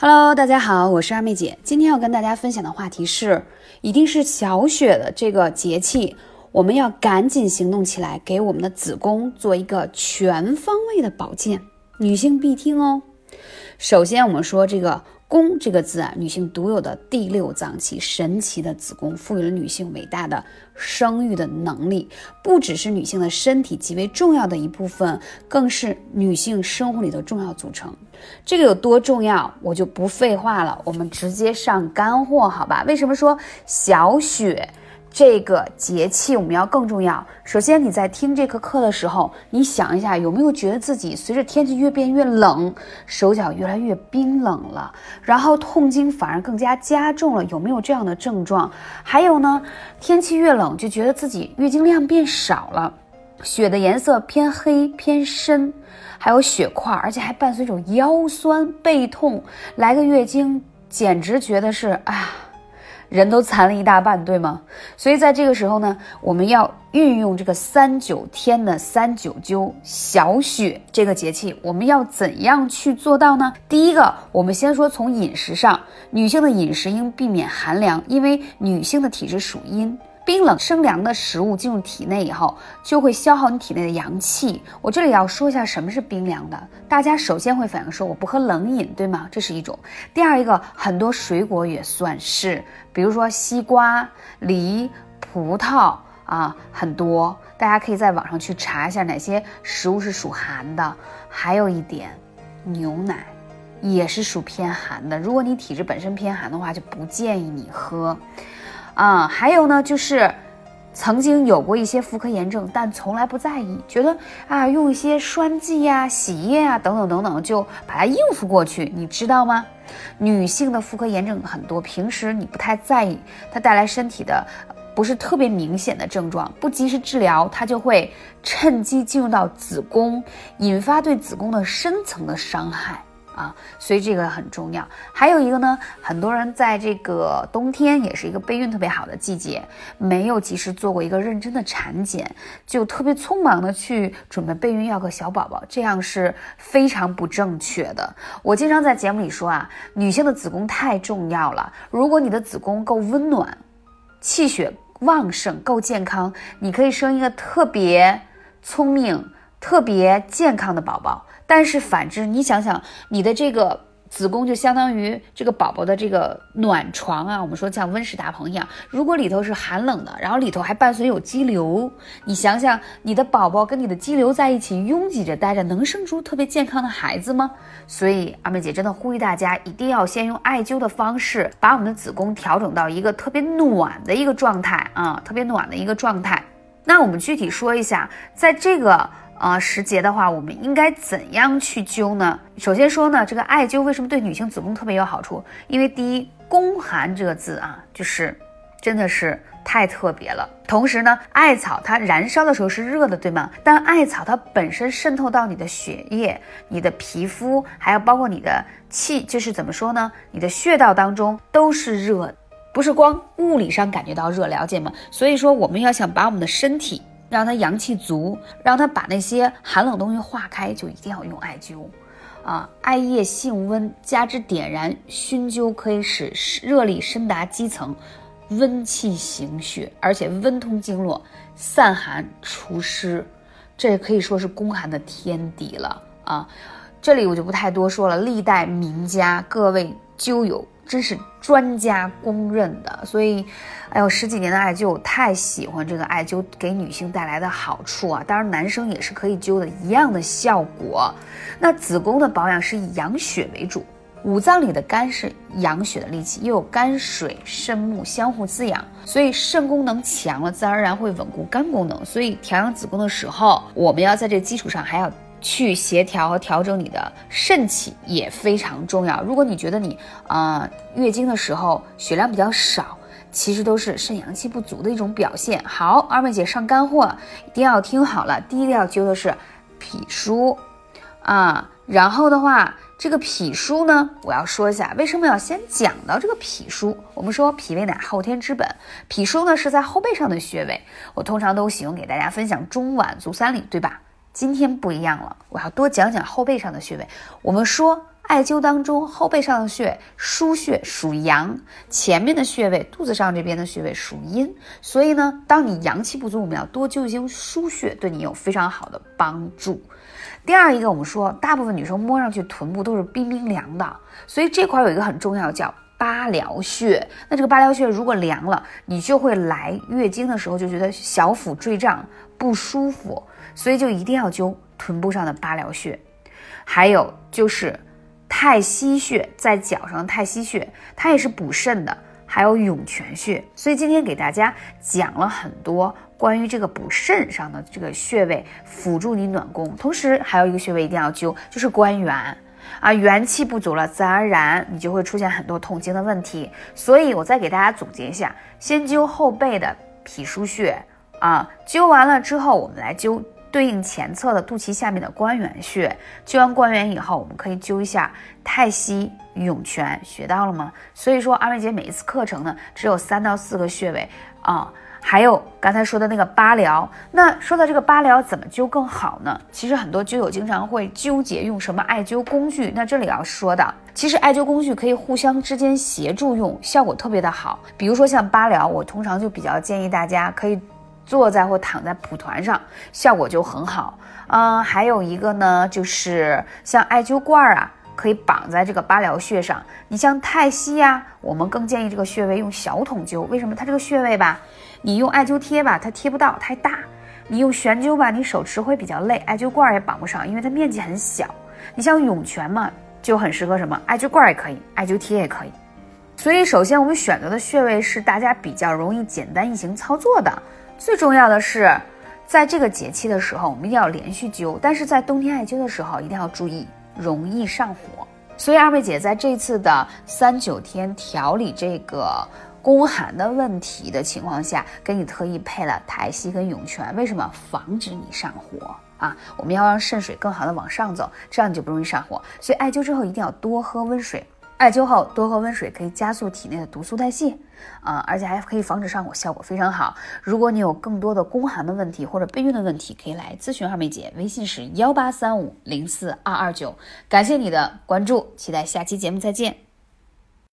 Hello，大家好，我是二妹姐。今天要跟大家分享的话题是，一定是小雪的这个节气，我们要赶紧行动起来，给我们的子宫做一个全方位的保健，女性必听哦。首先，我们说这个。宫这个字啊，女性独有的第六脏器，神奇的子宫赋予了女性伟大的生育的能力，不只是女性的身体极为重要的一部分，更是女性生活里的重要组成。这个有多重要，我就不废话了，我们直接上干货，好吧？为什么说小雪？这个节气我们要更重要。首先，你在听这课课的时候，你想一下，有没有觉得自己随着天气越变越冷，手脚越来越冰冷了，然后痛经反而更加加重了？有没有这样的症状？还有呢，天气越冷，就觉得自己月经量变少了，血的颜色偏黑偏深，还有血块，而且还伴随着腰酸背痛，来个月经简直觉得是哎呀。人都残了一大半，对吗？所以在这个时候呢，我们要运用这个三九天的三九灸小雪这个节气，我们要怎样去做到呢？第一个，我们先说从饮食上，女性的饮食应避免寒凉，因为女性的体质属阴。冰冷生凉的食物进入体内以后，就会消耗你体内的阳气。我这里要说一下什么是冰凉的。大家首先会反应说，我不喝冷饮，对吗？这是一种。第二一个，很多水果也算是，比如说西瓜、梨、葡萄啊，很多。大家可以在网上去查一下哪些食物是属寒的。还有一点，牛奶也是属偏寒的。如果你体质本身偏寒的话，就不建议你喝。啊，还有呢，就是曾经有过一些妇科炎症，但从来不在意，觉得啊，用一些栓剂呀、洗液啊等等等等，就把它应付过去。你知道吗？女性的妇科炎症很多，平时你不太在意，它带来身体的不是特别明显的症状，不及时治疗，它就会趁机进入到子宫，引发对子宫的深层的伤害。啊，所以这个很重要。还有一个呢，很多人在这个冬天也是一个备孕特别好的季节，没有及时做过一个认真的产检，就特别匆忙的去准备备孕要个小宝宝，这样是非常不正确的。我经常在节目里说啊，女性的子宫太重要了。如果你的子宫够温暖，气血旺盛，够健康，你可以生一个特别聪明、特别健康的宝宝。但是反之，你想想，你的这个子宫就相当于这个宝宝的这个暖床啊，我们说像温室大棚一样。如果里头是寒冷的，然后里头还伴随有肌瘤，你想想，你的宝宝跟你的肌瘤在一起拥挤着待着，能生出特别健康的孩子吗？所以二妹姐真的呼吁大家，一定要先用艾灸的方式，把我们的子宫调整到一个特别暖的一个状态啊，特别暖的一个状态。那我们具体说一下，在这个。啊，时节的话，我们应该怎样去灸呢？首先说呢，这个艾灸为什么对女性子宫特别有好处？因为第一，宫寒这个字啊，就是真的是太特别了。同时呢，艾草它燃烧的时候是热的，对吗？但艾草它本身渗透到你的血液、你的皮肤，还有包括你的气，就是怎么说呢？你的穴道当中都是热，不是光物理上感觉到热，了解吗？所以说，我们要想把我们的身体。让它阳气足，让它把那些寒冷东西化开，就一定要用艾灸，啊，艾叶性温，加之点燃熏灸，可以使热力深达肌层，温气行血，而且温通经络，散寒除湿，这可以说是宫寒的天敌了啊！这里我就不太多说了，历代名家各位灸友。真是专家公认的，所以，哎呦，十几年的艾灸，我太喜欢这个艾灸给女性带来的好处啊！当然，男生也是可以灸的，一样的效果。那子宫的保养是以养血为主，五脏里的肝是养血的利器，又有肝水、肾木相互滋养，所以肾功能强了，自然而然会稳固肝功能。所以调养子宫的时候，我们要在这基础上还要。去协调和调整你的肾气也非常重要。如果你觉得你啊月经的时候血量比较少，其实都是肾阳气不足的一种表现。好，二妹姐上干货，一定要听好了。第一个要灸的是脾腧啊，然后的话，这个脾腧呢，我要说一下为什么要先讲到这个脾腧。我们说脾胃乃后天之本，脾腧呢是在后背上的穴位。我通常都喜欢给大家分享中脘足三里，对吧？今天不一样了，我要多讲讲后背上的穴位。我们说艾灸当中后背上的穴腧穴属阳，前面的穴位肚子上这边的穴位属阴，所以呢，当你阳气不足，我们要多灸一灸腧穴，对你有非常好的帮助。第二一个，我们说大部分女生摸上去臀部都是冰冰凉的，所以这块有一个很重要叫八髎穴。那这个八髎穴如果凉了，你就会来月经的时候就觉得小腹坠胀不舒服，所以就一定要灸臀部上的八髎穴。还有就是太溪穴，在脚上太溪穴，它也是补肾的。还有涌泉穴，所以今天给大家讲了很多关于这个补肾上的这个穴位，辅助你暖宫。同时还有一个穴位一定要灸，就是关元啊，元气不足了，自然而然你就会出现很多痛经的问题。所以我再给大家总结一下，先灸后背的脾腧穴啊，灸完了之后，我们来灸。对应前侧的肚脐下面的关元穴，灸完关元以后，我们可以灸一下太溪、涌泉，学到了吗？所以说，二妹姐每一次课程呢，只有三到四个穴位啊，还有刚才说的那个八髎。那说到这个八髎怎么灸更好呢？其实很多灸友经常会纠结用什么艾灸工具。那这里要说的，其实艾灸工具可以互相之间协助用，效果特别的好。比如说像八髎，我通常就比较建议大家可以。坐在或躺在蒲团上，效果就很好。嗯，还有一个呢，就是像艾灸罐啊，可以绑在这个八髎穴上。你像太溪呀，我们更建议这个穴位用小筒灸。为什么？它这个穴位吧，你用艾灸贴吧，它贴不到，太大；你用悬灸吧，你手持会比较累。艾灸罐也绑不上，因为它面积很小。你像涌泉嘛，就很适合什么？艾灸罐也可以，艾灸贴也可以。所以，首先我们选择的穴位是大家比较容易、简单易行操作的。最重要的是，在这个节气的时候，我们一定要连续灸；但是在冬天艾灸的时候，一定要注意容易上火。所以二位姐在这次的三九天调理这个宫寒的问题的情况下，给你特意配了太溪跟涌泉。为什么？防止你上火啊！我们要让肾水更好的往上走，这样你就不容易上火。所以艾灸之后一定要多喝温水。艾灸后多喝温水可以加速体内的毒素代谢，啊，而且还可以防止上火，效果非常好。如果你有更多的宫寒的问题或者备孕的问题，可以来咨询二妹姐，微信是幺八三五零四二二九。感谢你的关注，期待下期节目再见。